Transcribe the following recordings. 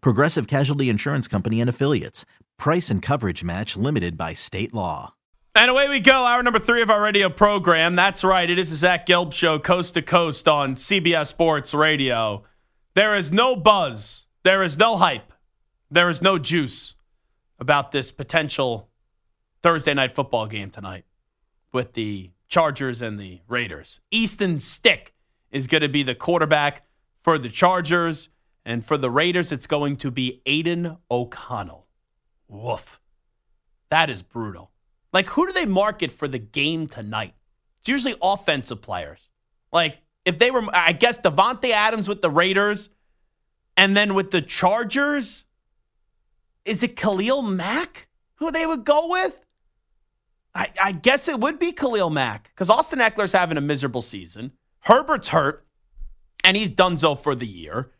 Progressive Casualty Insurance Company and Affiliates. Price and coverage match limited by state law. And away we go. Hour number three of our radio program. That's right. It is the Zach Gelb Show, coast to coast on CBS Sports Radio. There is no buzz. There is no hype. There is no juice about this potential Thursday night football game tonight with the Chargers and the Raiders. Easton Stick is going to be the quarterback for the Chargers. And for the Raiders, it's going to be Aidan O'Connell. Woof. That is brutal. Like, who do they market for the game tonight? It's usually offensive players. Like, if they were, I guess, Davante Adams with the Raiders and then with the Chargers, is it Khalil Mack who they would go with? I, I guess it would be Khalil Mack because Austin Ekeler's having a miserable season. Herbert's hurt, and he's donezo for the year.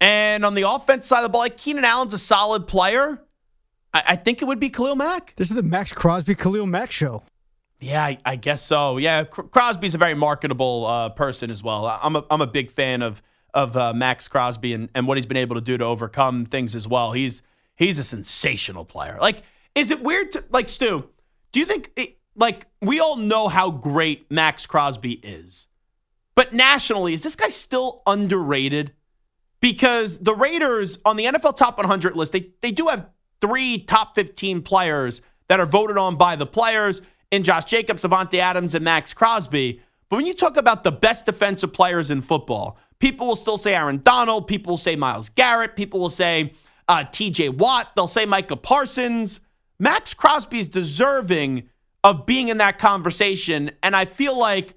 And on the offense side of the ball, like Keenan Allen's a solid player. I, I think it would be Khalil Mack. This is the Maxx Crosby Khalil Mack show. Yeah, I, I guess so. Yeah, Crosby's a very marketable uh, person as well. I'm a, I'm a big fan of of uh, Maxx Crosby and, and what he's been able to do to overcome things as well. He's he's a sensational player. Like, is it weird to like Stu? Do you think it, like we all know how great Maxx Crosby is, but nationally, is this guy still underrated? Because the Raiders on the NFL Top 100 list, they they do have three top 15 players that are voted on by the players in Josh Jacobs, Davante Adams, and Maxx Crosby. But when you talk about the best defensive players in football, people will still say Aaron Donald, people will say Myles Garrett, people will say uh, TJ Watt, they'll say Micah Parsons. Maxx Crosby's deserving of being in that conversation. And I feel like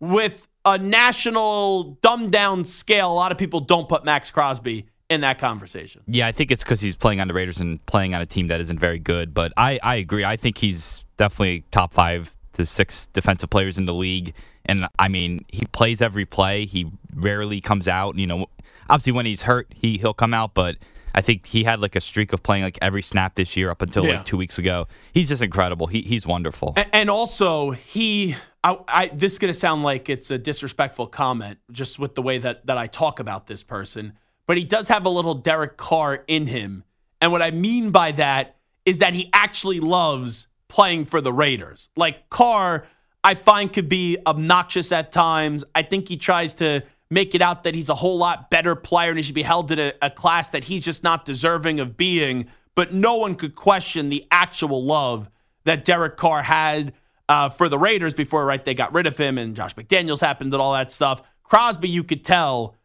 with a national dumbed down scale, a lot of people don't put Maxx Crosby in that conversation. Yeah, I think it's because he's playing on the Raiders and playing on a team that isn't very good. But I, I agree. I think he's definitely top five to six defensive players in the league. And I mean, he plays every play. He rarely comes out. You know, obviously when he's hurt, he he'll come out, but I think he had like a streak of playing like every snap this year up until yeah. like two weeks ago. He's just incredible. He, he's wonderful. And, and also, he, I, I, this is going to sound like it's a disrespectful comment just with the way that, that I talk about this person, but he does have a little Derek Carr in him. And what I mean by that is that he actually loves playing for the Raiders. Like Carr, I find could be obnoxious at times. I think he tries to make it out that he's a whole lot better player and he should be held to a, a class that he's just not deserving of being. But no one could question the actual love that Derek Carr had uh, for the Raiders before, right? They got rid of him and Josh McDaniels happened and all that stuff. Crosby, you could tell,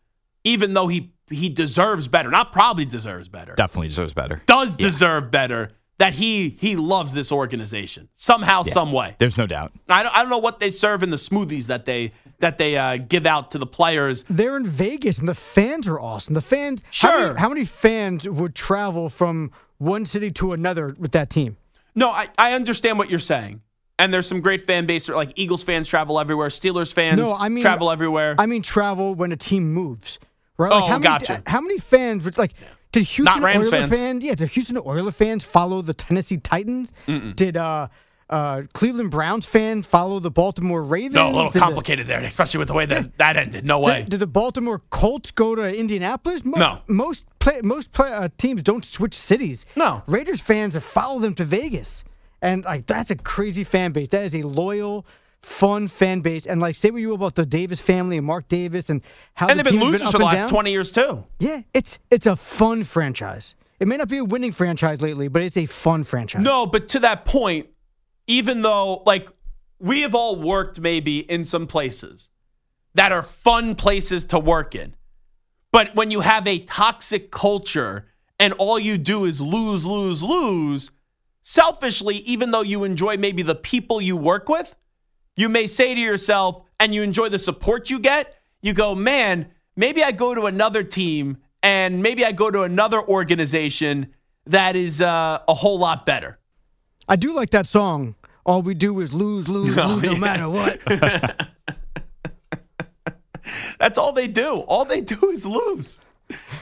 even though he he deserves better, not probably deserves better, definitely deserves better, does yeah. deserve better. That he he loves this organization somehow, yeah. some way. There's no doubt. I don't, I don't know what they serve in the smoothies that they that they uh, give out to the players. They're in Vegas, and the fans are awesome. The fans, sure. How many, how many fans would travel from one city to another with that team? No, I, I understand what you're saying. And there's some great fan base. Like Eagles fans travel everywhere. Steelers fans no, I mean, travel everywhere. I mean travel when a team moves, right? Like oh, how many, gotcha. How many fans would like? Did Houston Not Rams Oiler fans. Yeah, did Houston Oiler fans follow the Tennessee Titans? Mm-mm. Did uh uh, Cleveland Browns fans follow the Baltimore Ravens? No, a little did complicated the, there, especially with the way that that ended. No way. Did, did the Baltimore Colts go to Indianapolis? Mo- no. Most play, most play, uh, teams don't switch cities. No. Raiders fans have followed them to Vegas, and like that's a crazy fan base. That is a loyal. Fun fan base, and like say what you will about the Davis family and Mark Davis and how and the they've been losers been for the last down. twenty years too. Yeah, it's it's a fun franchise. It may not be a winning franchise lately, but it's a fun franchise. No, but to that point, even though like we have all worked maybe in some places that are fun places to work in. But when you have a toxic culture and all you do is lose, lose, lose, selfishly, even though you enjoy maybe the people you work with, you may say to yourself, and you enjoy the support you get, you go, man, maybe I go to another team and maybe I go to another organization that is uh, a whole lot better. I do like that song. All we do is lose, lose, Oh, lose, no yeah. matter what. That's all they do. All they do is lose.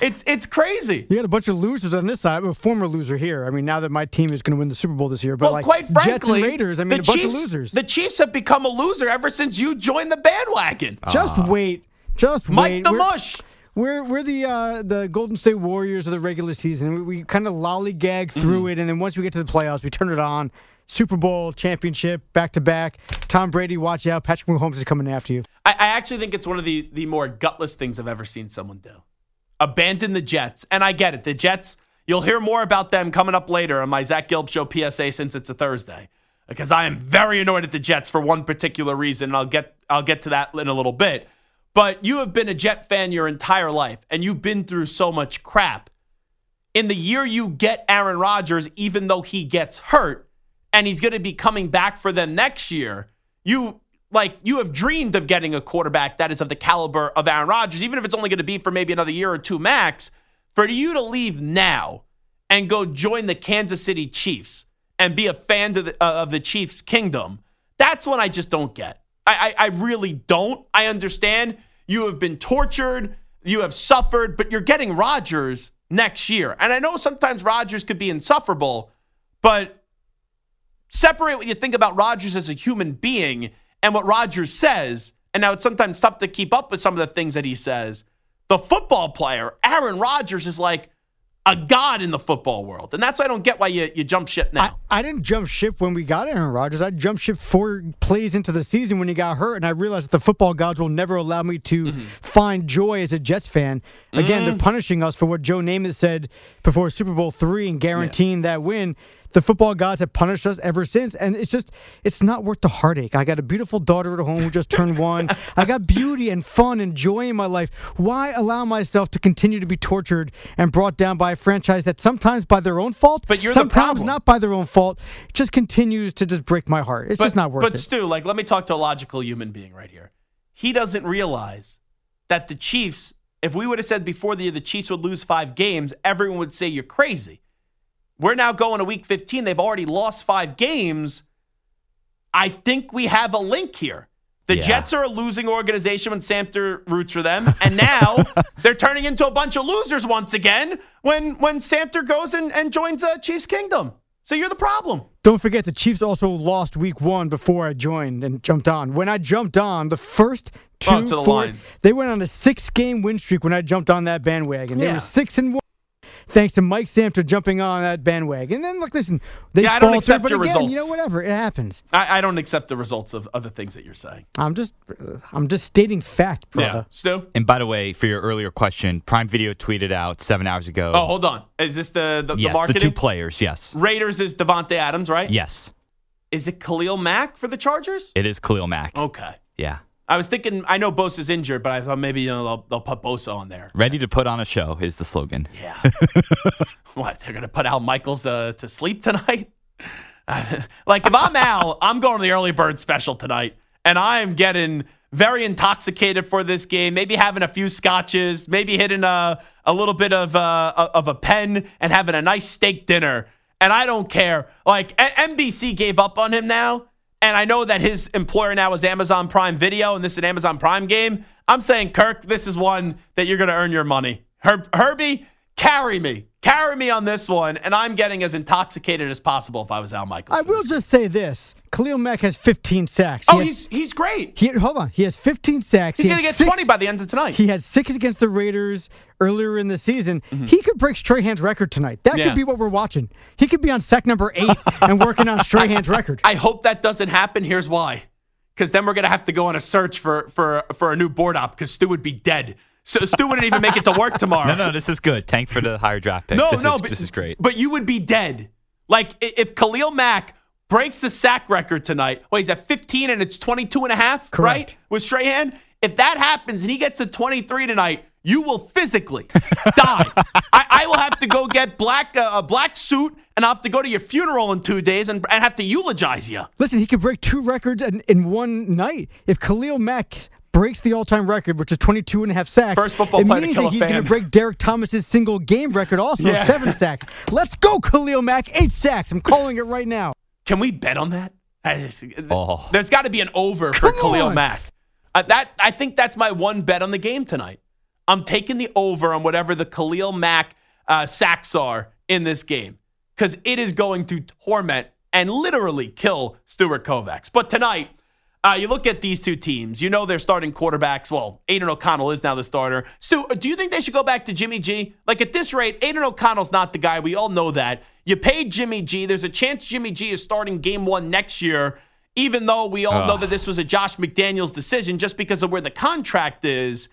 It's it's crazy. You got a bunch of losers on this side. I'm a former loser here. I mean, now that my team is going to win the Super Bowl this year, but well, like quite frankly, Jets and Raiders, I mean, a bunch of losers. The Chiefs have become a loser ever since you joined the bandwagon. Just wait. Just Mike wait. the We're- Mush. We're we're the uh, the Golden State Warriors of the regular season. We, we kind of lollygag through Mm-hmm. it, and then once we get to the playoffs, we turn it on. Super Bowl championship, back to back. Tom Brady, watch out. Patrick Mahomes is coming after you. I, I actually think it's one of the the more gutless things I've ever seen someone do. Abandon the Jets, and I get it. The Jets. You'll hear more about them coming up later on my Zach Gelb Show PSA since it's a Thursday, because I am very annoyed at the Jets for one particular reason. And I'll get I'll get to that in a little bit. But you have been a Jet fan your entire life, and you've been through so much crap. In the year you get Aaron Rodgers, even though he gets hurt, and he's going to be coming back for them next year, you like you have dreamed of getting a quarterback that is of the caliber of Aaron Rodgers, even if it's only going to be for maybe another year or two max. For you to leave now and go join the Kansas City Chiefs and be a fan of the, uh, of the Chiefs' kingdom, that's when I just don't get. I, I, I really don't. I understand you have been tortured, you have suffered, but you're getting Rodgers next year. And I know sometimes Rodgers could be insufferable, but separate what you think about Rodgers as a human being and what Rodgers says. And now it's sometimes tough to keep up with some of the things that he says. The football player, Aaron Rodgers, is like a god in the football world. And that's why I don't get why you, you jump ship now. I, I didn't jump ship when we got Aaron Rodgers. I jumped ship four plays into the season when he got hurt, and I realized that the football gods will never allow me to Mm-hmm. find joy as a Jets fan. Again, they're punishing us for what Joe Namath said before Super Bowl three and guaranteeing that win. The football gods have punished us ever since, and it's just it's not worth the heartache. I got a beautiful daughter at home who just turned one. I got beauty and fun and joy in my life. Why allow myself to continue to be tortured and brought down by a franchise that sometimes by their own fault, But you're sometimes not by their own fault, just continues to just break my heart. It's just not worth but it. Stu, like, let me talk to a logical human being right here. He doesn't realize that the Chiefs, if we would have said before the year the Chiefs would lose five games, everyone would say you're crazy. We're now going to week 15. They've already lost five games. I think we have a link here. The Yeah. Jets are a losing organization when Samter roots for them, and now they're turning into a bunch of losers once again when when Samter goes and, and joins uh, Chiefs Kingdom. So you're the problem. Don't forget the Chiefs also lost week one before I joined and jumped on. When I jumped on, the first two Oh, the four- they went on a six game win streak when I jumped on that bandwagon. They Yeah. were six and one. Thanks to Mike Samter jumping on that bandwagon. And then look, listen, they Yeah, I don't faltered, accept but your again, results. You know, whatever, it happens. I, I don't accept the results of, of the things that you're saying. I'm just, I'm just stating fact, brother. Yeah. Stu? And by the way, for your earlier question, Prime Video tweeted out seven hours ago. Oh, hold on. Is this the, the, the yes, the marketing? two players. Yes, Raiders is Davante Adams, right? yes, Is it Khalil Mack for the Chargers? it is Khalil Mack. Okay. Yeah, I was thinking, I know Bosa's injured, but I thought maybe you know, they'll, they'll put Bosa on there. ready to put on a show is the slogan. Yeah. what? They're going to put Al Michaels uh, to sleep tonight? like, if I'm Al, I'm going to the early bird special tonight, and I'm getting very intoxicated for this game, maybe having a few scotches, maybe hitting a, a little bit of, uh, of a pen and having a nice steak dinner. And I don't care. Like, NBC gave up on him now. And I know that his employer now is Amazon Prime Video, and this is an Amazon Prime game. I'm saying, Kirk, this is one that you're going to earn your money. Herb, Herbie, carry me. Carry me on this one, and I'm getting as intoxicated as possible if I was Al Michaels. I will just say this Khalil Mack has 15 sacks. Oh, has- he's he's great. he, hold on. He has 15 sacks. He's He going to get six- 20 by the end of tonight. He had six against the Raiders earlier in the season. He could break Strahan's record tonight. That Mm-hmm. Yeah. could be what we're watching. He could be on sack number eight and working on Strahan's record. I hope that doesn't happen. Here's why. Because then we're going to have to go on a search for for for a new board op because Stu would be dead. So Stu wouldn't even make it to work tomorrow. No, no, this is good. Tank for the higher draft pick. No, this no, is, but, this is great. But you would be dead. Like if Khalil Mack breaks the sack record tonight, well, he's at 15 and it's 22 and a half, Correct. right? With Strahan. If that happens and he gets to 23 tonight, you will physically die. I, I will have to go get black uh, a black suit and I'll have to go to your funeral in two days and, and have to eulogize you. Listen, he could break two records in, in one night. If Khalil Mack breaks the all-time record, which is 22 and a half sacks, First football it player to means kill that he's going to break Derrick Thomas's single game record also Yeah. seven sacks. Let's go, Khalil Mack. Eight sacks. I'm calling it right now. Can we bet on that? Just- Oh. There's got to be an over for Come Khalil on. Mack. Uh, that I think that's my one bet on the game tonight. I'm taking the over on whatever the Khalil Mack uh, sacks are in this game because it is going to torment and literally kill Stuart Kovacs. But tonight, uh, you look at these two teams. You know they're starting quarterbacks. Well, Aidan O'Connell is now the starter. Stu, do you think they should go back to Jimmy G? Like at this rate, Aidan O'Connell's not the guy. We all know that. You paid Jimmy G. There's a chance Jimmy G is starting game one next year, even though we all know that this was a Josh McDaniels decision just because of where the contract is.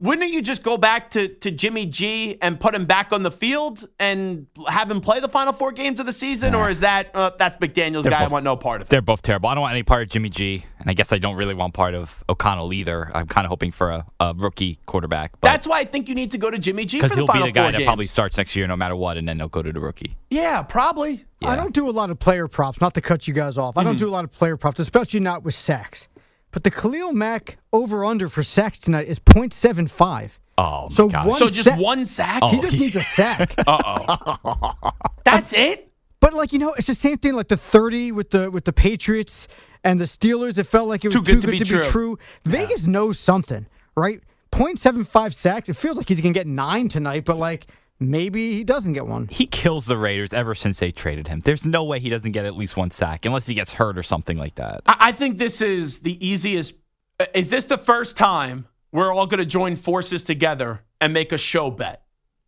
Wouldn't you just go back to, to Jimmy G and put him back on the field and have him play the final four games of the season? Or is that uh, that's McDaniels' They're guy? I want no part of it. They're both terrible. I don't want any part of Jimmy G, and I guess I don't really want part of O'Connell either. I'm kind of hoping for a, a rookie quarterback. But That's why I think you need to go to Jimmy G for because the he'll be final the guy that games. probably starts next year no matter what, and then they'll go to the rookie. yeah, probably. I don't do a lot of player props, not to cut you guys off. I Mm-hmm. don't do a lot of player props, especially not with sacks. But the Khalil Mack over under for sacks tonight is 0.75. Oh, So gosh. one So just sack- one sack. He just needs a sack. Uh oh, that's it. But like you know, it's the same thing. Like the thirty with the with the Patriots and the Steelers. It felt like it was Too good to be true. Vegas knows something, right? 0.75 sacks. It feels like he's gonna get nine tonight, but like maybe he doesn't get one. he kills the Raiders ever since they traded him. There's no way he doesn't get at least one sack unless he gets hurt or something like that. I I think this is the easiest. uh, Is this the first time we're all going to join forces together and make a show bet?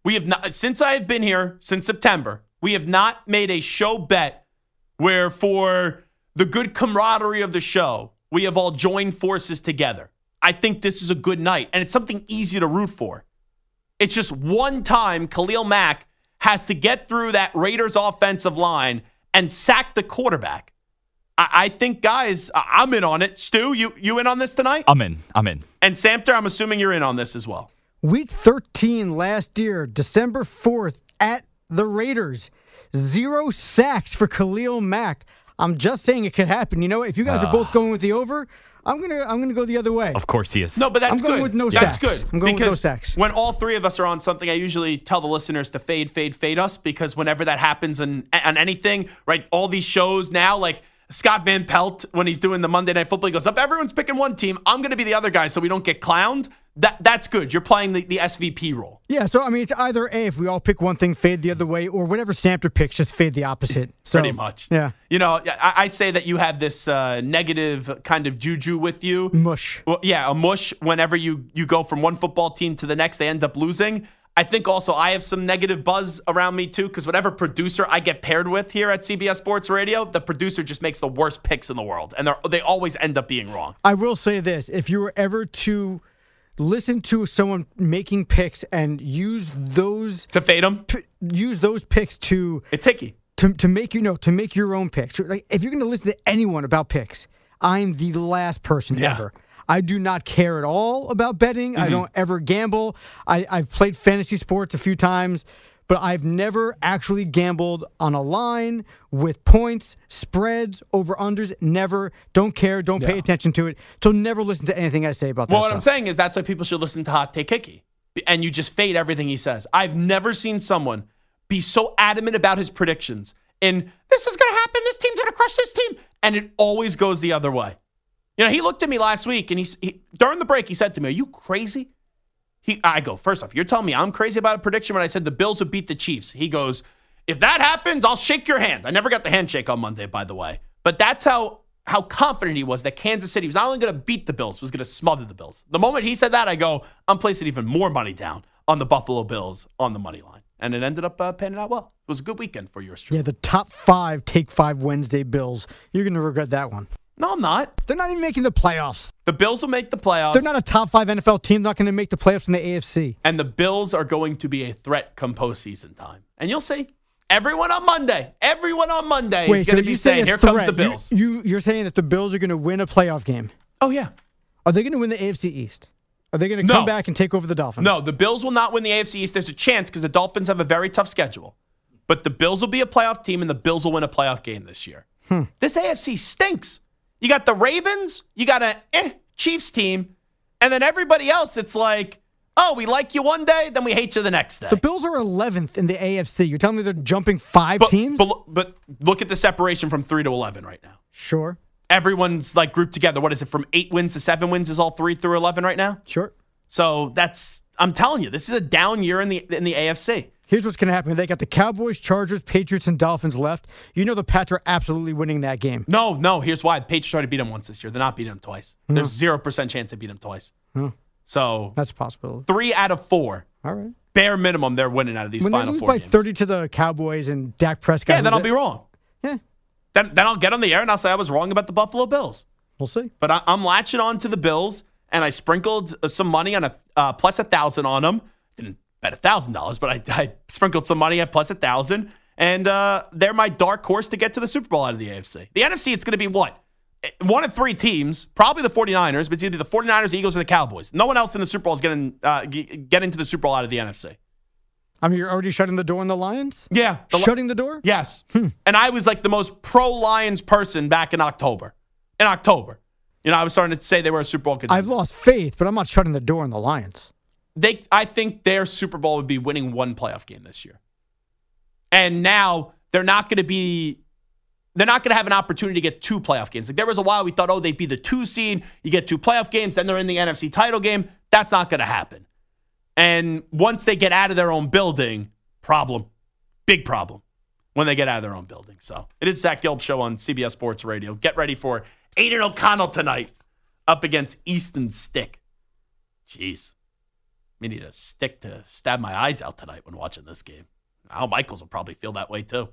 We have not since I have been here since September. We have not made a show bet where, for the good camaraderie of the show, we have all joined forces together. I think this is a good night, and it's something easy to root for. It's just one time Khalil Mack has to get through that Raiders offensive line and sack the quarterback. I, I think, guys, I- I'm in on it. Stu, you you in on this tonight? I'm in. I'm in. And Samter, I'm assuming you're in on this as well. Week 13 last year, December 4th at the Raiders. Zero sacks for Khalil Mack. I'm just saying it could happen. You know, if you guys are Ah. both going with the over, I'm gonna I'm gonna go the other way. Of course he is. No, but that's I'm going good. with no that's sacks. good. I'm going with no because sacks. When all three of us are on something, I usually tell the listeners to fade, fade, fade us because whenever that happens on, on anything, right? All these shows now, like Scott Van Pelt, when he's doing the Monday Night Football, he goes up. Everyone's picking one team. I'm going to be the other guy, so we don't get clowned. That that's good. You're playing the, the SVP role. Yeah, so I mean, it's either a if we all pick one thing, fade the other way, or whatever Samter picks, just fade the opposite. So, Pretty much. Yeah, You know, I, I say that you have this uh, negative kind of juju with you. mush. Well, yeah, a mush whenever you you go from one football team to the next, they end up losing. I think also I have some negative buzz around me too, because whatever producer I get paired with here at CBS Sports Radio, the producer just makes the worst picks in the world, and they they always end up being wrong. I will say this: if you were ever to listen to someone making picks and use those To fade them, p- use those picks to it's hickey. to, to make you know to make your own picks. Like if you're going to listen to anyone about picks, I'm the last person Yeah. ever. I do not care at all about betting. I mm-hmm. don't ever gamble. I, I've played fantasy sports a few times, but I've never actually gambled on a line with points, spreads, over unders. Never. Don't care. Don't pay attention to it. So never listen to anything I say about that. Well, what I'm saying is that's why people should listen to Hot Take Hickey, and you just fade everything he says. I've never seen someone be so adamant about his predictions. And this is going to happen. This team's going to crush this team, and it always goes the other way. You know, he looked at me last week, and he's he, during the break. He said to me, "Are you crazy?" He, I go, first off, you're telling me I'm crazy about a prediction when I said the Bills would beat the Chiefs. He goes, if that happens, I'll shake your hand. I never got the handshake on Monday, by the way. But that's how how confident he was that Kansas City was not only going to beat the Bills, was going to smother the Bills. The moment he said that, I go, I'm placing even more money down on the Buffalo Bills on the money line. And it ended up uh, panning out well. It was a good weekend for yours truly. yeah, the top five take five Wednesday Bills. You're going to regret that one. No, I'm not. They're not even making the playoffs. The Bills will make the playoffs. They're not a top five NFL team. Not going to make the playoffs in the AFC. and the Bills are going to be a threat come postseason time. And you'll see. Everyone on Monday, everyone on Monday is going to so be saying, "Here comes the Bills." You, you, you're saying that the Bills are going to win a playoff game. oh yeah. Are they going to win the AFC East? Are they going to No. come back and take over the Dolphins? No, the Bills will not win the AFC East. There's a chance because the Dolphins have a very tough schedule. But the Bills will be a playoff team, and the Bills will win a playoff game this year. Hmm. This AFC stinks. You got the Ravens, you got a eh, Chiefs team, and then everybody else. It's like, oh, we like you one day, then we hate you the next day. The Bills are 11th in the AFC. You're telling me they're jumping five but, teams? but, but look at the separation from three to eleven right now. sure, Everyone's like grouped together. What is it from eight wins to seven wins? Is all three through eleven right now? sure. So that's I'm telling you, this is a down year in the in the AFC. Here's what's going to happen. They got the Cowboys, Chargers, Patriots, and Dolphins left. You know the Pats are absolutely winning that game. No, no. Here's why: the Patriots to beat them once this year. They're not beating them twice. There's zero percent chance they beat them twice. So That's a possibility. three out of four, All right. bare minimum, they're winning out of these When they final lose four by games. 30 to the Cowboys and Dak Prescott. yeah, then I'll be wrong. Yeah, Then then I'll get on the air and I'll say I was wrong about the Buffalo Bills. we'll see. But I, I'm latching on to the Bills, and I sprinkled uh, some money on a uh, plus a thousand on them. Bet a thousand dollars, but I, I sprinkled some money at plus a thousand, and uh, they're my dark horse to get to the Super Bowl out of the AFC. The NFC, it's going to be what Eh, one of three teams, probably the 49ers, but it's either the 49ers, the Eagles, or the Cowboys. No one else in the Super Bowl is getting uh, g- getting to the Super Bowl out of the NFC. I mean, you're already shutting the door on the Lions? Yeah, the, shutting the door? Yes. And I was like the most pro Lions person back in October. In October, you know, I was starting to say they were a Super Bowl contender. I've lost faith, but I'm not shutting the door on the Lions. They I think their Super Bowl would be winning one playoff game this year. And now they're not going to be they're not going to have an opportunity to get two playoff games. Like there was a while we thought, oh, they'd be the two seed, you get two playoff games, then they're in the NFC title game. That's not going to happen. And once they get out of their own building, problem, big problem when they get out of their own building. So it is Zach Gelb show on CBS Sports Radio. Get ready for Aidan O'Connell tonight up against Easton Stick. Jeez. We need a stick to stab my eyes out tonight when watching this game. Al Michaels will probably feel that way too.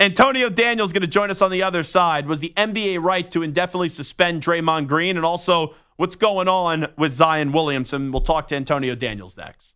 Antonio Daniels going to join us on the other side. Was the NBA right to indefinitely suspend Draymond Green? And also, what's going on with Zion Williamson? We'll talk to Antonio Daniels next.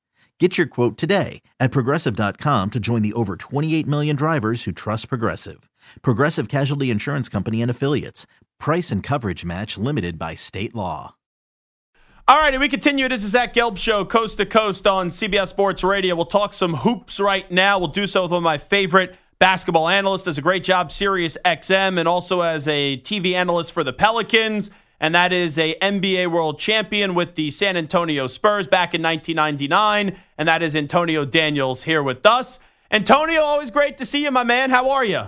Get your quote today at progressive.com to join the over 28 million drivers who trust Progressive. Progressive Casualty Insurance Company and Affiliates. Price and coverage match limited by state law. All right, and we continue. This is Zach Gelb Show, coast to coast on CBS Sports Radio. We'll talk some hoops right now. We'll do so with one of my favorite basketball analysts. Does a great job, Sirius XM, and also as a TV analyst for the Pelicans. And that is a NBA World Champion with the San Antonio Spurs back in 1999. And that is Antonio Daniels here with us. Antonio, always great to see you, my man. How are you?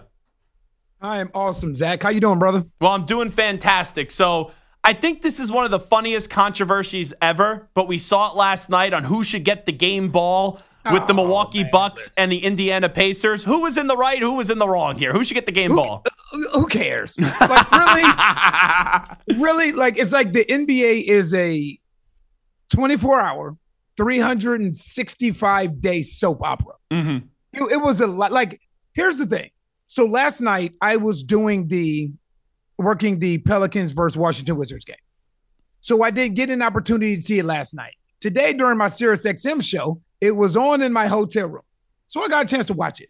I am awesome, Zach. How you doing, brother? Well, I'm doing fantastic. So I think this is one of the funniest controversies ever, but we saw it last night on who should get the game ball with the Oh, Milwaukee Bucks and the Indiana Pacers. Who was in the right? Who was in the wrong here? Who should get the game ball? Who, who cares? Like really, really, like it's like the NBA is a 24 hour, 365 day soap opera. hmm It, it was a lot. Like here's the thing. So last night I was doing the working the Pelicans versus Washington Wizards game. So I did get an opportunity to see it last night. Today during my Sirius XM show, it was on in my hotel room. So I got a chance to watch it.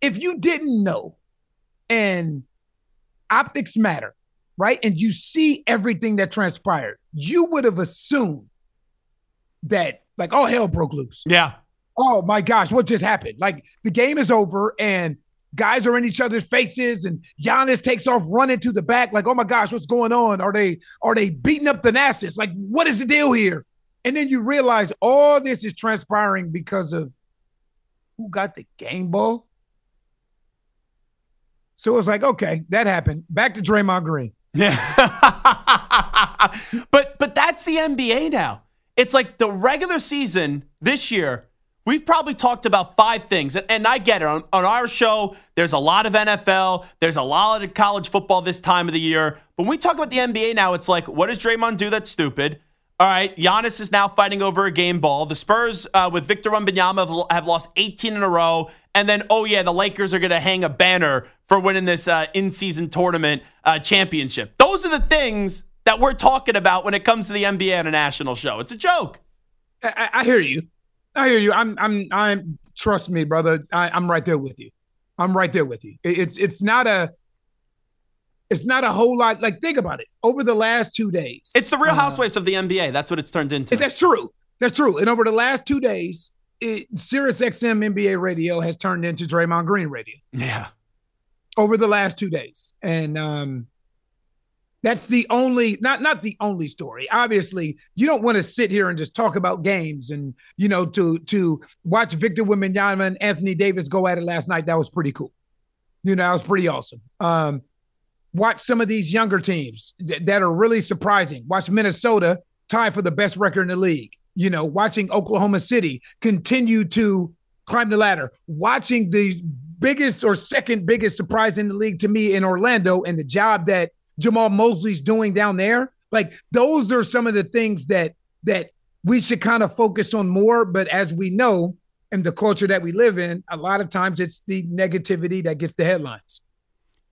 If you didn't know, and optics matter, right? And you see everything that transpired, you would have assumed that like all hell broke loose Yeah. oh my gosh, what just happened? Like the game is over and guys are in each other's faces and Giannis takes off running to the back like, oh my gosh, what's going on? Are they are they beating up the Nassus? Like, what is the deal here? And then you realize all this is transpiring because of who got the game ball. So it was like, okay, that happened. Back to Draymond Green. Yeah. but but that's the NBA now. It's like the regular season this year. We've probably talked about five things, and, and I get it. On, on our show, there's a lot of NFL, there's a lot of college football this time of the year. But when we talk about the NBA now, it's like, what does Draymond do that's stupid? All right, Giannis is now fighting over a game ball. The Spurs uh, with Victor Wembanyama have, have lost 18 in a row. And then, oh yeah, the Lakers are going to hang a banner for winning this uh, in-season tournament uh, championship. Those are the things that we're talking about when it comes to the NBA national show. It's a joke. I, I- hear you. I hear you. I'm I'm I'm trust me, brother. I, I'm right there with you. I'm right there with you. It- It's it's not a it's not a whole lot. Like think about it. Over the last two days, It's the Real uh, Housewives of the NBA. That's what it's turned into. That's true. That's true. And over the last two days, it, Sirius XM NBA radio has turned into Draymond Green radio yeah. over the last two days, and um, that's the only not not the only story. Obviously, you don't want to sit here and just talk about games, and you know to to watch Victor Wembanyama and Anthony Davis go at it last night. That was pretty cool. You know, that was pretty awesome. Um, watch some of these younger teams th- that are really surprising. Watch Minnesota tie for the best record in the league. You know, watching Oklahoma City continue to climb the ladder. Watching the biggest or second biggest surprise in the league to me in Orlando and the job that Jamahl Mosley's doing down there. Like those are some of the things that that we should kind of focus on more. But as we know, in the culture that we live in, a lot of times it's the negativity that gets the headlines.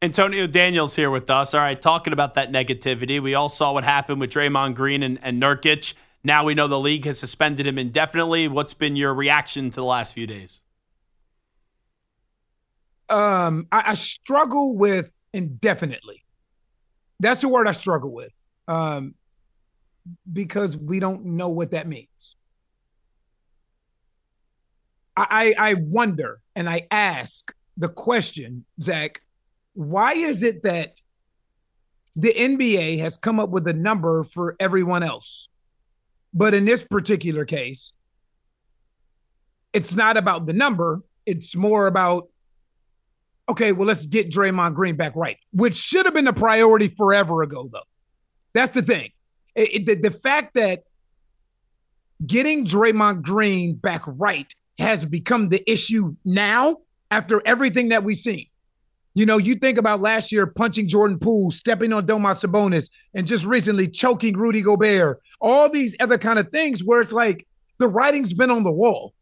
Antonio Daniels here with us. All right, talking about that negativity. We all saw what happened with Draymond Green and, and Nurkic. Now we know the league has suspended him indefinitely. What's been your reaction to the last few days? um I, I struggle with indefinitely. That's the word I struggle with. Um because we don't know what that means. I I, I wonder and I ask the question, Zach, why is it that the NBA has come up with a number for everyone else? But in this particular case, it's not about the number, it's more about okay, well, let's get Draymond Green back right, which should have been a priority forever ago, though. That's the thing. It- it- the, the fact that getting Draymond Green back right has become the issue now after everything that we've seen. You know, you think about last year punching Jordan Poole, stepping on Domas Sabonis, and just recently choking Rudy Gobert, all these other kind of things where it's like the writing's been on the wall.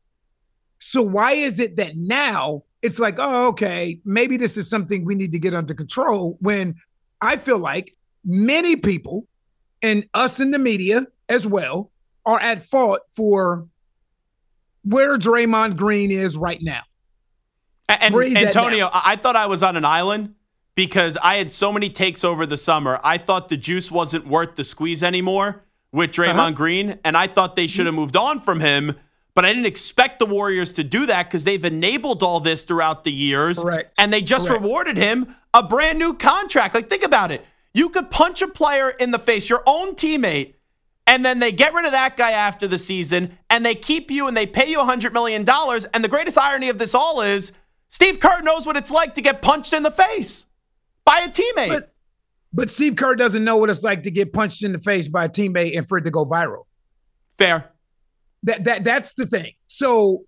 So why is it that now it's like, oh, okay, maybe this is something we need to get under control when I feel like many people and us in the media as well are at fault for where Draymond Green is right now. And, at Antonio. I I thought I was on an island because I had so many takes over the summer. I thought the juice wasn't worth the squeeze anymore with Draymond Uh-huh. Green, and I thought they should have moved on from him. But I didn't expect the Warriors to do that because they've enabled all this throughout the years. Correct. And they just Correct. rewarded him a brand new contract. Like, think about it. You could punch a player in the face, your own teammate, and then they get rid of that guy after the season, and they keep you and they pay you $100 million. And the greatest irony of this all is Steve Kerr knows what it's like to get punched in the face by a teammate. But but Steve Kerr doesn't know what it's like to get punched in the face by a teammate and for it to go viral. Fair. That that that's the thing. So,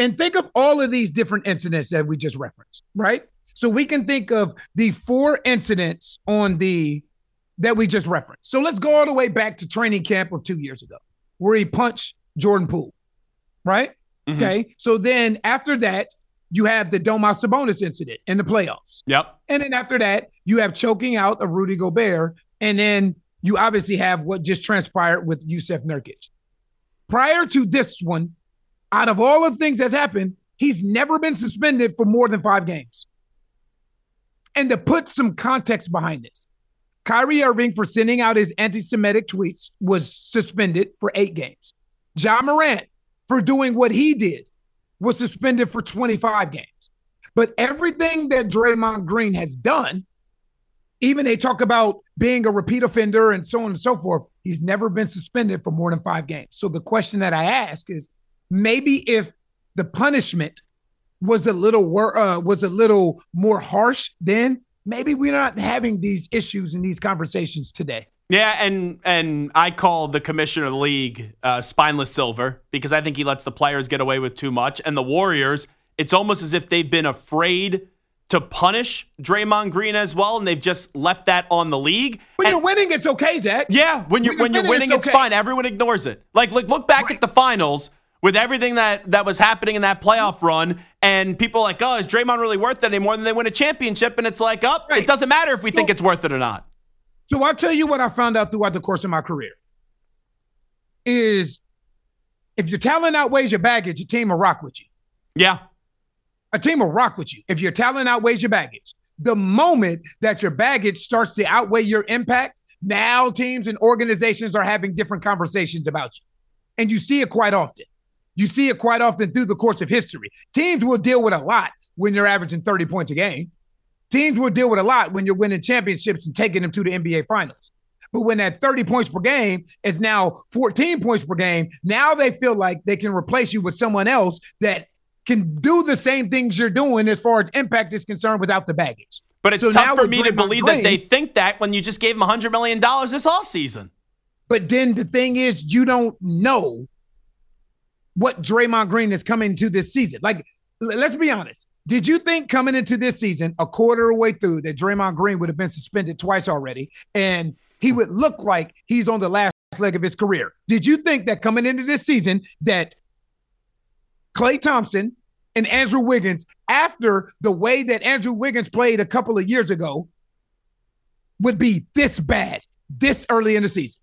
and think of all of these different incidents that we just referenced, right? So we can think of the four incidents on the that we just referenced. So let's go all the way back to training camp of two years ago, where he punched Jordan Poole, right? Mm-hmm. Okay. So then after that, you have the Domas Sabonis incident in the playoffs. Yep. And then after that, you have choking out of Rudy Gobert. And then you obviously have what just transpired with Jusuf Nurkic. Prior to this one, out of all the things that's happened, he's never been suspended for more than five games. And to put some context behind this, Kyrie Irving for sending out his anti-Semitic tweets was suspended for eight games. Ja Morant for doing what he did was suspended for 25 games. But everything that Draymond Green has done, even they talk about being a repeat offender and so on and so forth, he's never been suspended for more than five games. So the question that I ask is maybe if the punishment was a little uh, was a little more harsh then maybe we're not having these issues and these conversations today yeah, and and I call the commissioner of the league uh, spineless silver because I think he lets the players get away with too much, and the Warriors. It's almost as if they've been afraid to punish Draymond Green as well, and they've just left that on the league. When and, you're winning, it's okay, Zach. Yeah, when you're when, when you're winning, it's, okay. it's, fine. Everyone ignores it. Like, like look back right. at the finals with everything that that was happening in that playoff run, and people like, oh, is Draymond really worth it anymore? than they win a championship, and it's like, oh, right. it doesn't matter if we so, think it's worth it or not. So I'll tell you what I found out throughout the course of my career is if your talent outweighs your baggage, your team will rock with you. Yeah. A team will rock with you if your talent outweighs your baggage. The moment that your baggage starts to outweigh your impact, now teams and organizations are having different conversations about you. And you see it quite often. You see it quite often through the course of history. Teams will deal with a lot when you're averaging 30 points a game. Teams will deal with a lot when you're winning championships and taking them to the NBA finals. But when that 30 points per game is now 14 points per game, now they feel like they can replace you with someone else that can do the same things you're doing as far as impact is concerned without the baggage. But it's so tough for me to believe Green, that they think that when you just gave them $100 million this offseason. But then the thing is, you don't know what Draymond Green is coming to this season. Like, let's be honest. Did you think coming into this season, a quarter of the way through, that Draymond Green would have been suspended twice already and he would look like he's on the last leg of his career? Did you think that coming into this season that Klay Thompson and Andrew Wiggins, after the way that Andrew Wiggins played a couple of years ago, would be this bad this early in the season?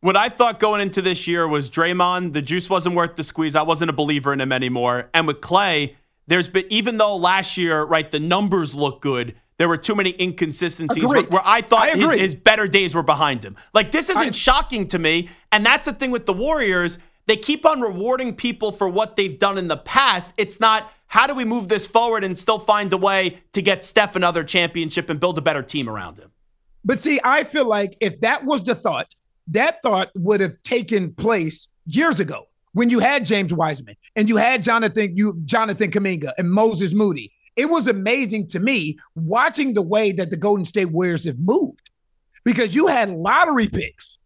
What I thought going into this year was Draymond, the juice wasn't worth the squeeze. I wasn't a believer in him anymore. And with Klay, there's been even though last year, right, the numbers look good. There were too many inconsistencies where, where, I thought I his, his, better days were behind him. Like this isn't I, shocking to me, and that's the thing with the Warriors. They keep on rewarding people for what they've done in the past. It's not how do we move this forward and still find a way to get Steph another championship and build a better team around him. But see, I feel like if that was the thought, that thought would have taken place years ago when you had James Wiseman and you had Jonathan you Jonathan Kuminga and Moses Moody. It was amazing to me watching the way that the Golden State Warriors have moved because you had lottery picks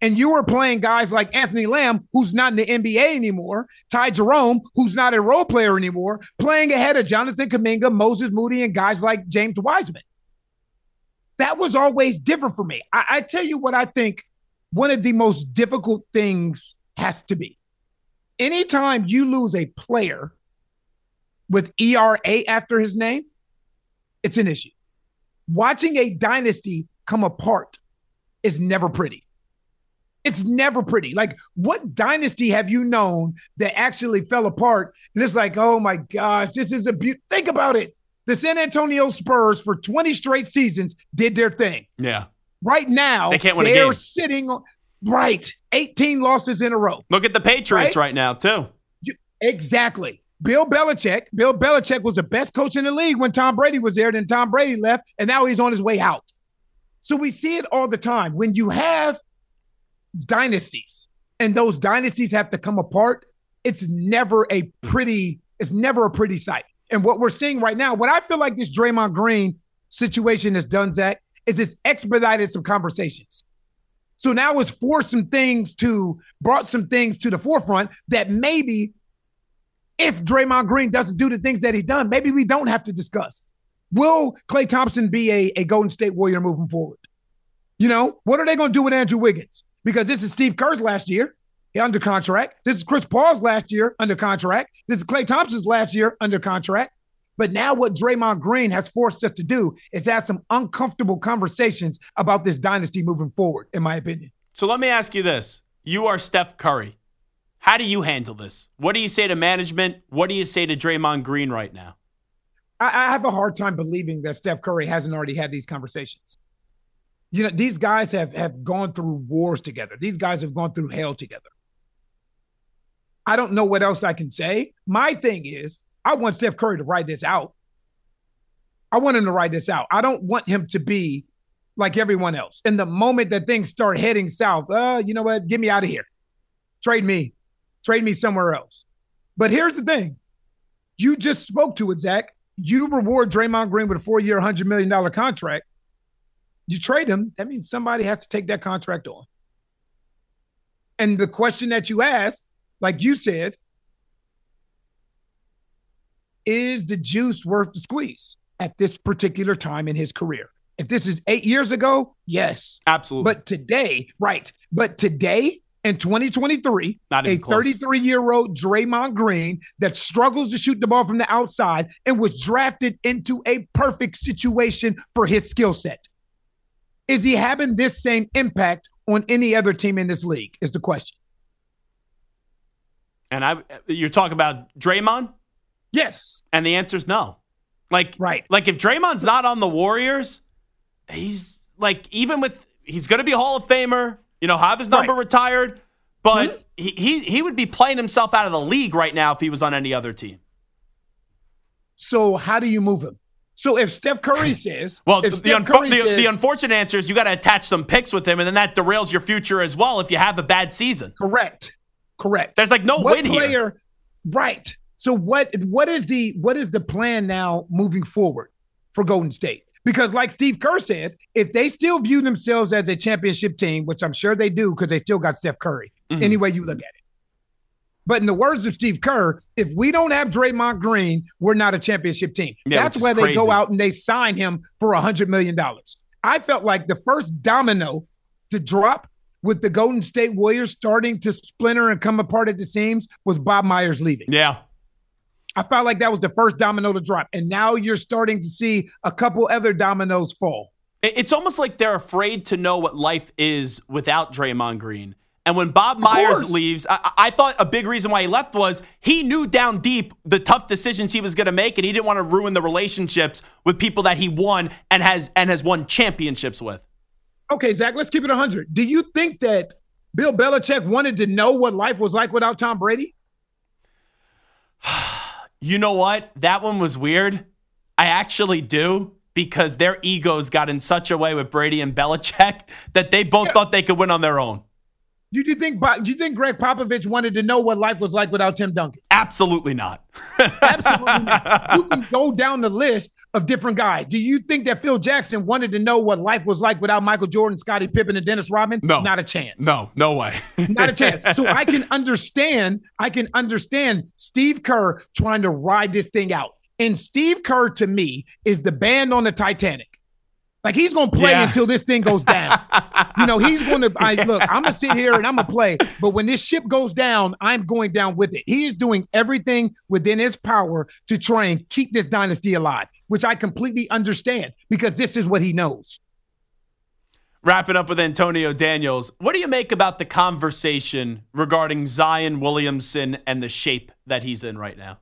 and you were playing guys like Anthony Lamb, who's not in the NBA anymore, Ty Jerome, who's not a role player anymore, playing ahead of Jonathan Kuminga, Moses Moody, and guys like James Wiseman. That was always different for me. I, I tell you what I think one of the most difficult things has to be anytime you lose a player with ERA after his name, it's an issue. Watching a dynasty come apart is never pretty. It's never pretty. Like, what dynasty have you known that actually fell apart? And it's like, oh my gosh, this is a beaut. Think about it. The San Antonio Spurs for 20 straight seasons did their thing. Yeah. Right now, they can't win they're sitting Right. 18 losses in a row. Look at the Patriots right, right now, too. You, exactly. Bill Belichick. Bill Belichick was the best coach in the league when Tom Brady was there. Then Tom Brady left, and now he's on his way out. So we see it all the time. When you have dynasties and those dynasties have to come apart, it's never a pretty, it's never a pretty sight. And what we're seeing right now, what I feel like this Draymond Green situation has done, Zach, is it's expedited some conversations. So now it's forced some things to brought some things to the forefront that maybe if Draymond Green doesn't do the things that he's done, maybe we don't have to discuss. Will Klay Thompson be a, a Golden State Warrior moving forward? You know, what are they going to do with Andrew Wiggins? Because this is Steve Kerr's last year under contract. This is Chris Paul's last year under contract. This is Klay Thompson's last year under contract. But now what Draymond Green has forced us to do is have some uncomfortable conversations about this dynasty moving forward, in my opinion. So let me ask you this. You are Steph Curry. How do you handle this? What do you say to management? What do you say to Draymond Green right now? I, I have a hard time believing that Steph Curry hasn't already had these conversations. You know, these guys have have gone through wars together. These guys have gone through hell together. I don't know what else I can say. My thing is, I want Steph Curry to write this out. I want him to write this out. I don't want him to be like everyone else. And the moment that things start heading south, uh, you know what? Get me out of here. Trade me. Trade me somewhere else. But here's the thing. You just spoke to it, Zach. You reward Draymond Green with a four-year, $100 million contract. You trade him, that means somebody has to take that contract on. And the question that you ask, like you said, is the juice worth the squeeze at this particular time in his career? If this is eight years ago, yes. Absolutely. But today, right. But today, in 2023, a 33 year old Draymond Green that struggles to shoot the ball from the outside and was drafted into a perfect situation for his skill set. Is he having this same impact on any other team in this league? Is the question. And I, you're talking about Draymond? Yes. And the answer is no. Like, right. Like if Draymond's not on the Warriors, he's like even with he's going to be a Hall of Famer. You know, have his number right. retired, but mm-hmm. he, he he would be playing himself out of the league right now if he was on any other team. So how do you move him? So if Steph Curry says, well, the, the, unfo- the, says, the, unfortunate answer is you got to attach some picks with him, and then that derails your future as well if you have a bad season. Correct. Correct. There's like no what win player, here. Right. So what what is the what is the plan now moving forward for Golden State? Because like Steve Kerr said, if they still view themselves as a championship team, which I'm sure they do because they still got Steph Curry, mm-hmm. any way you look at it. But in the words of Steve Kerr, if we don't have Draymond Green, we're not a championship team. Yeah, That's why they go out and they sign him for a $100 million. I felt like the first domino to drop with the Golden State Warriors starting to splinter and come apart at the seams was Bob Myers leaving. Yeah. I felt like that was the first domino to drop. And now you're starting to see a couple other dominoes fall. It's almost like they're afraid to know what life is without Draymond Green. And when Bob Myers leaves, I, I, thought a big reason why he left was he knew down deep the tough decisions he was going to make, and he didn't want to ruin the relationships with people that he won and has and has won championships with. Okay, Zach, let's keep it 100. Do you think that Bill Belichick wanted to know what life was like without Tom Brady? You know what? That one was weird. I actually do because their egos got in such a way with Brady and Belichick that they both yeah. thought they could win on their own. Do you think do you think Gregg Popovich wanted to know what life was like without Tim Duncan? Absolutely not. Absolutely not. You can go down the list of different guys. Do you think that Phil Jackson wanted to know what life was like without Michael Jordan, Scottie Pippen, and Dennis Rodman? No. Not a chance. No, no way. not a chance. So I can understand, I can understand Steve Kerr trying to ride this thing out. And Steve Kerr to me is the band on the Titanic. Like he's gonna play yeah. until this thing goes down. you know, he's gonna I look, I'm gonna sit here and I'm gonna play, but when this ship goes down, I'm going down with it. He is doing everything within his power to try and keep this dynasty alive, which I completely understand because this is what he knows. Wrapping up with Antonio Daniels, what do you make about the conversation regarding Zion Williamson and the shape that he's in right now?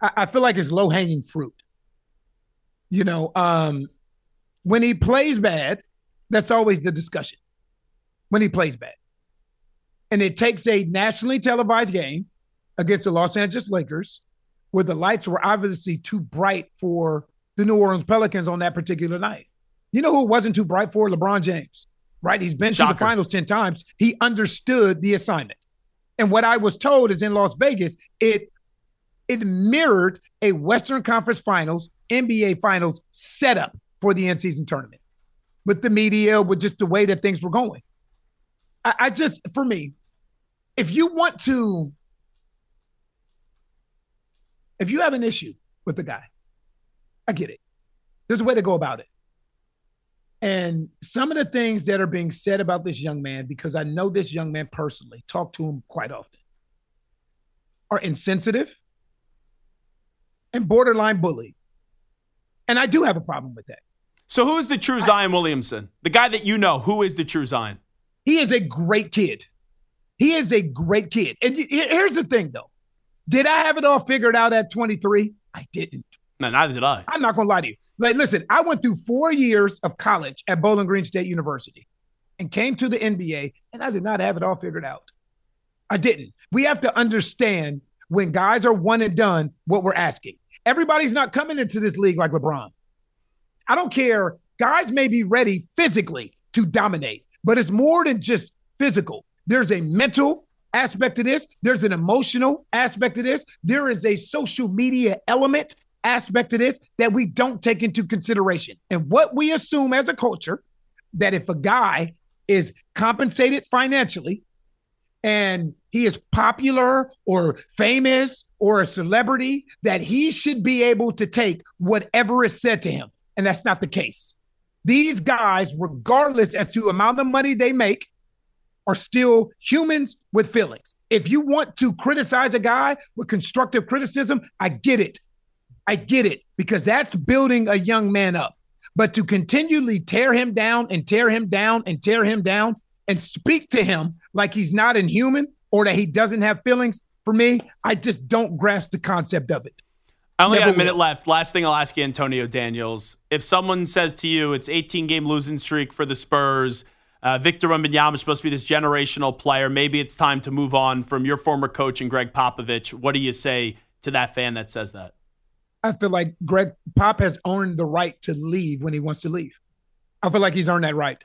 I, I feel like it's low hanging fruit. You know, um, when he plays bad, that's always the discussion. When he plays bad. And it takes a nationally televised game against the Los Angeles Lakers where the lights were obviously too bright for the New Orleans Pelicans on that particular night. You know who wasn't too bright for? LeBron James, right? He's been Shocker. to the finals 10 times. He understood the assignment. And what I was told is in Las Vegas, it it mirrored a Western Conference Finals NBA Finals setup for the in season tournament. with the media, with just the way that things were going. I, I just, for me, if you want to, if you have an issue with the guy, I get it. There's a way to go about it. And some of the things that are being said about this young man, because I know this young man personally, talk to him quite often, are insensitive and borderline bully. And I do have a problem with that. So who is the true Zion Williamson? The guy that you know, who is the true Zion? He is a great kid. He is a great kid. And here's the thing though. Did I have it all figured out at 23? I didn't. No, neither did I. I'm not gonna lie to you. Like, listen, I went through four years of college at Bowling Green State University and came to the NBA, and I did not have it all figured out. I didn't. We have to understand when guys are one and done what we're asking. Everybody's not coming into this league like LeBron. I don't care. Guys may be ready physically to dominate, but it's more than just physical. There's a mental aspect to this, there's an emotional aspect to this, there is a social media element aspect to this that we don't take into consideration. And what we assume as a culture that if a guy is compensated financially and he is popular or famous or a celebrity, that he should be able to take whatever is said to him. And that's not the case. These guys, regardless as to amount of money they make, are still humans with feelings. If you want to criticize a guy with constructive criticism, I get it. I get it because that's building a young man up. But to continually tear him down and tear him down and tear him down and speak to him like he's not inhuman or that he doesn't have feelings, for me, I just don't grasp the concept of it. I only Never got a minute will. left. Last thing I'll ask you, Antonio Daniels. If someone says to you it's 18 game losing streak for the Spurs, uh, Victor Wembanyama is supposed to be this generational player. Maybe it's time to move on from your former coach and Gregg Popovich. What do you say to that fan that says that? I feel like Gregg Pop has earned the right to leave when he wants to leave. I feel like he's earned that right.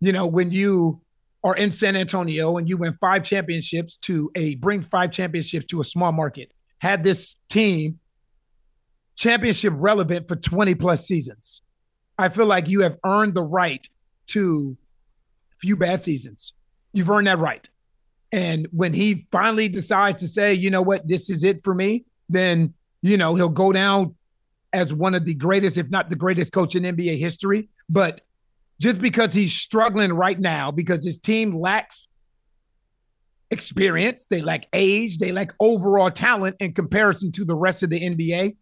You know, when you are in San Antonio and you win five championships to a bring five championships to a small market, had this team championship relevant for 20 plus seasons. I feel like you have earned the right to a few bad seasons. You've earned that right. And when he finally decides to say, you know what, this is it for me, then you know, he'll go down as one of the greatest, if not the greatest coach in NBA history. But just because he's struggling right now, because his team lacks experience, they lack age, they lack overall talent in comparison to the rest of the NBA.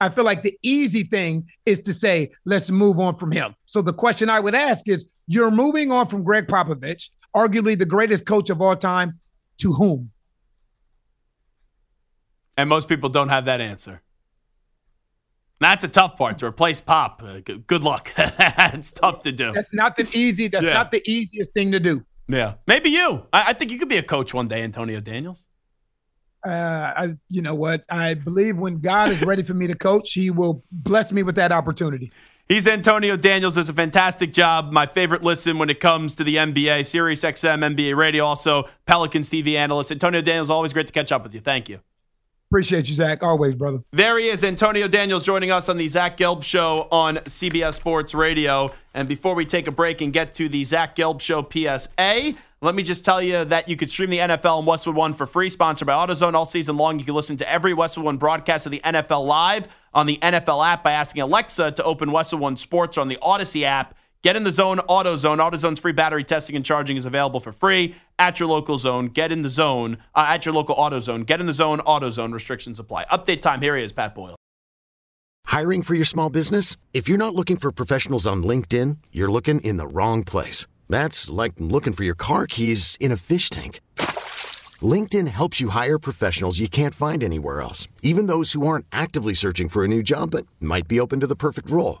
I feel like the easy thing is to say, let's move on from him. So the question I would ask is you're moving on from Gregg Popovich, arguably the greatest coach of all time, to whom? And most people don't have that answer. That's a tough part to replace Pop. Uh, good luck. it's tough to do. That's not the easy. That's yeah. not the easiest thing to do. Yeah, maybe you. I, I, think you could be a coach one day, Antonio Daniels. Uh, I, you know what? I believe when God is ready for me to coach, He will bless me with that opportunity. He's Antonio Daniels. Does a fantastic job. My favorite listen when it comes to the NBA, Sirius XM, NBA Radio, also Pelicans TV analyst. Antonio Daniels, always great to catch up with you. Thank you. Appreciate you, Zach. Always, brother. There he is, Antonio Daniels, joining us on the Zach Gelb Show on CBS Sports Radio. And before we take a break and get to the Zach Gelb Show PSA, let me just tell you that you can stream the NFL and Westwood One for free, sponsored by AutoZone all season long. You can listen to every Westwood One broadcast of the NFL live on the NFL app by asking Alexa to open Westwood One Sports on the Odyssey app. Get in the zone, AutoZone. AutoZone's free battery testing and charging is available for free at your local zone. Get in the zone uh, at your local AutoZone. Get in the zone, AutoZone. Restrictions apply. Update time. Here he is, Pat Boyle. Hiring for your small business? If you're not looking for professionals on LinkedIn, you're looking in the wrong place. That's like looking for your car keys in a fish tank. LinkedIn helps you hire professionals you can't find anywhere else, even those who aren't actively searching for a new job but might be open to the perfect role.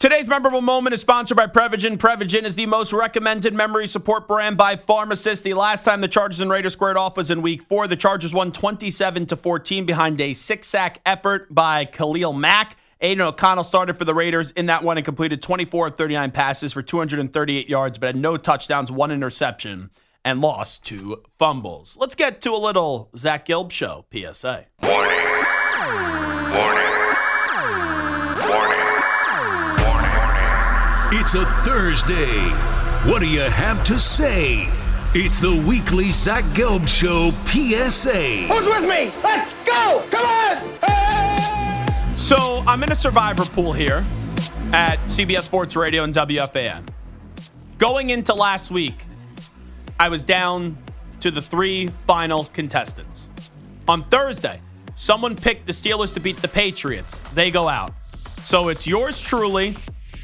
Today's memorable moment is sponsored by Prevagen. Prevagen is the most recommended memory support brand by pharmacists. The last time the Chargers and Raiders squared off was in week four. The Chargers won 27 to 14 behind a six sack effort by Khalil Mack. Aidan O'Connell started for the Raiders in that one and completed 24 of 39 passes for 238 yards, but had no touchdowns, one interception, and lost two fumbles. Let's get to a little Zach Gelb show PSA. Warning. It's a Thursday. What do you have to say? It's the weekly Zach Gelb Show PSA. Who's with me? Let's go! Come on! So I'm in a survivor pool here at CBS Sports Radio and WFAN. Going into last week, I was down to the three final contestants. On Thursday, someone picked the Steelers to beat the Patriots. They go out. So it's yours truly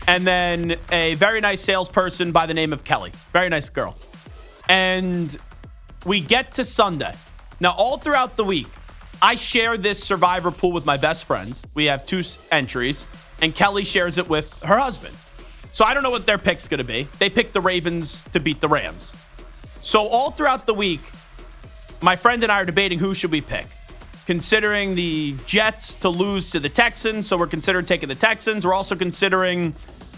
and then a very nice salesperson by the name of Kelly. Very nice girl. And we get to Sunday. Now, all throughout the week, I share this survivor pool with my best friend. We have two entries, and Kelly shares it with her husband. So I don't know what their pick's going to be. They picked the Ravens to beat the Rams. So all throughout the week, my friend and I are debating who should we pick considering the Jets to lose to the Texans. So we're considering taking the Texans. We're also considering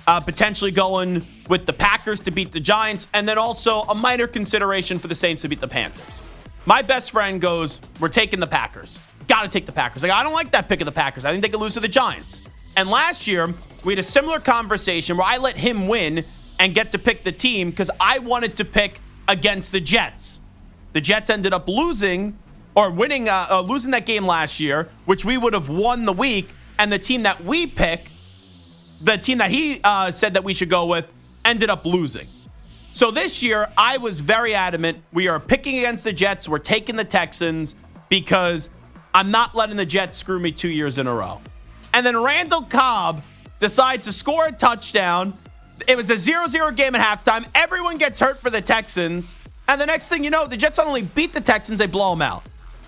uh, potentially going with the Packers to beat the Giants, and then also a minor consideration for the Saints to beat the Panthers. My best friend goes, We're taking the Packers. Got to take the Packers. Like, I don't like that pick of the Packers. I think they could lose to the Giants. And last year, we had a similar conversation where I let him win and get to pick the team because I wanted to pick against the Jets. The Jets ended up losing or winning, uh, uh, losing that game last year, which we would have won the week. And the team that we pick, the team that he uh, said that we should go with, ended up losing. So this year, I was very adamant. We are picking against the Jets. We're taking the Texans because I'm not letting the Jets screw me two years in a row. And then Randall Cobb decides to score a touchdown. It was a 0 0 game at halftime. Everyone gets hurt for the Texans. And the next thing you know, the Jets not only beat the Texans, they blow them out.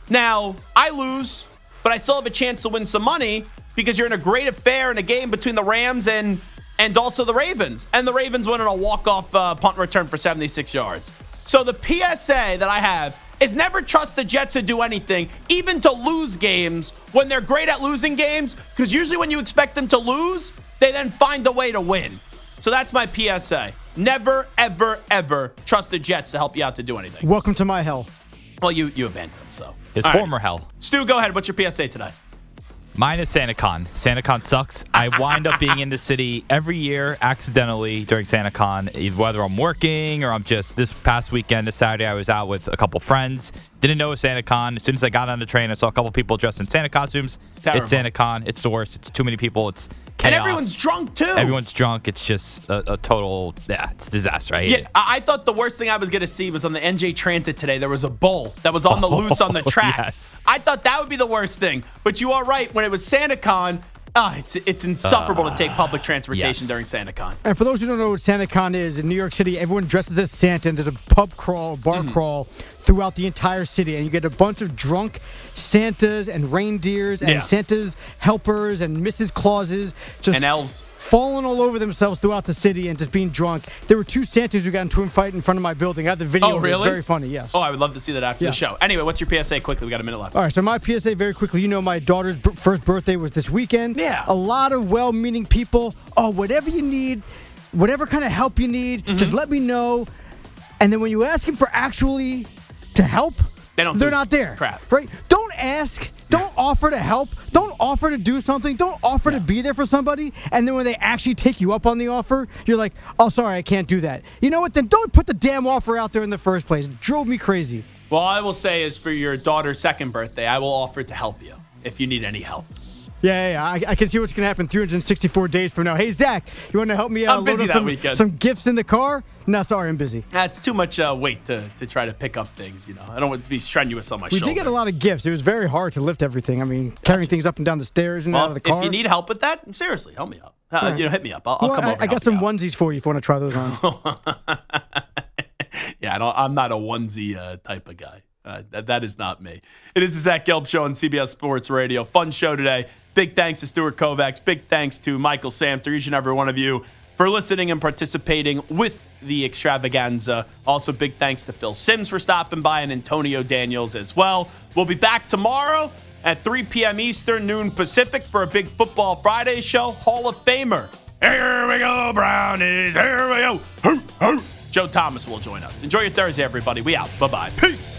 Now, I lose, but I still have a chance to win some money because you're in a great affair in a game between the Rams and and also the Ravens. And the Ravens win on a walk-off uh, punt return for 76 yards. So the PSA that I have is never trust the Jets to do anything, even to lose games when they're great at losing games, because usually when you expect them to lose, they then find a way to win. So that's my PSA. Never, ever, ever trust the Jets to help you out to do anything. Welcome to my hell. Well, you you abandoned them, so. His All right. former hell. Stu, go ahead. What's your PSA today? Mine is SantaCon. SantaCon sucks. I wind up being in the city every year accidentally during SantaCon, either whether I'm working or I'm just this past weekend, this Saturday, I was out with a couple friends. Didn't know it was SantaCon. As soon as I got on the train, I saw a couple people dressed in Santa costumes. It's, terrible. SantaCon. It's the worst. It's too many people. It's chaos. And everyone's drunk too. Everyone's drunk. It's just a, a total, yeah, it's a disaster. I hate Yeah, it. I I thought the worst thing I was going to see was on the NJ Transit today. There was a bull that was on the loose on the Oh, tracks. yes. I thought that would be the worst thing. But you are right. When it was SantaCon, ah, it's it's insufferable to take public transportation yes. during SantaCon. And for those who don't know what SantaCon is, in New York City, everyone dresses as Santa, and there's a pub crawl, bar Mm-hmm. crawl throughout the entire city, and you get a bunch of drunk Santas and reindeers and Yeah. Santa's helpers and Mrs. Clauses just And elves. falling all over themselves throughout the city and just being drunk. There were two Santas who got into a fight in front of my building. I have the video. Oh, really? It's very funny. Yes. Oh, I would love to see that after Yeah. the show. Anyway, what's your PSA quickly? We got a minute left. All right, so my PSA very quickly. You know, my daughter's b- first birthday was this weekend. Yeah. A lot of well meaning people. Oh, whatever you need, whatever kind of help you need, Mm-hmm. just let me know. And then when you ask them for actually to help, They don't they're not there. crap. Right? Don't ask Don't offer to help. Don't offer to do something. Don't offer to be there for somebody. And then when they actually take you up on the offer, you're like, oh, sorry, I can't do that. You know what? Then don't put the damn offer out there in the first place. It drove me crazy. Well, I will say is for your daughter's second birthday, I will offer to help you if you need any help. Yeah, yeah. I, I can see what's going to happen 364 days from now. Hey, Zach, you want to help me uh, I'm busy that some, weekend. some gifts in the car? No, sorry, I'm busy. That's too much uh, weight to, to try to pick up things. You know, I don't want to be strenuous on my We shoulder. did get a lot of gifts. It was very hard to lift everything. I mean, carrying things up and down the stairs and well, out of the car. if you need help with that, seriously, help me up. Uh, Yeah. You know, hit me up. I'll, I'll come I, over. I got some out. onesies for you if you want to try those on. Yeah, I don't, I'm not a onesie uh, type of guy. Uh, that, that is not me. It is the Zach Gelb Show on CBS Sports Radio. Fun show today. Big thanks to Stuart Kovacs. Big thanks to Michael Samter, each and every one of you, for listening and participating with the extravaganza. Also, big thanks to Phil Simms for stopping by and Antonio Daniels as well. We'll be back tomorrow at 3 p.m. Eastern, noon Pacific for a big Football Friday show. Hall of Famer. Here we go, Brownies. Here we go. Joe Thomas will join us. Enjoy your Thursday, everybody. We out. Bye bye. Peace.